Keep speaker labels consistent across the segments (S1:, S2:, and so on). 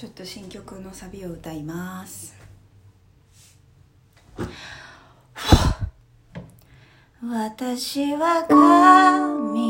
S1: ちょっと新曲のサビを歌います。私は神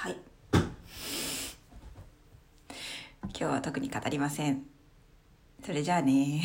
S1: はい。今日は特に語りません。それじゃあね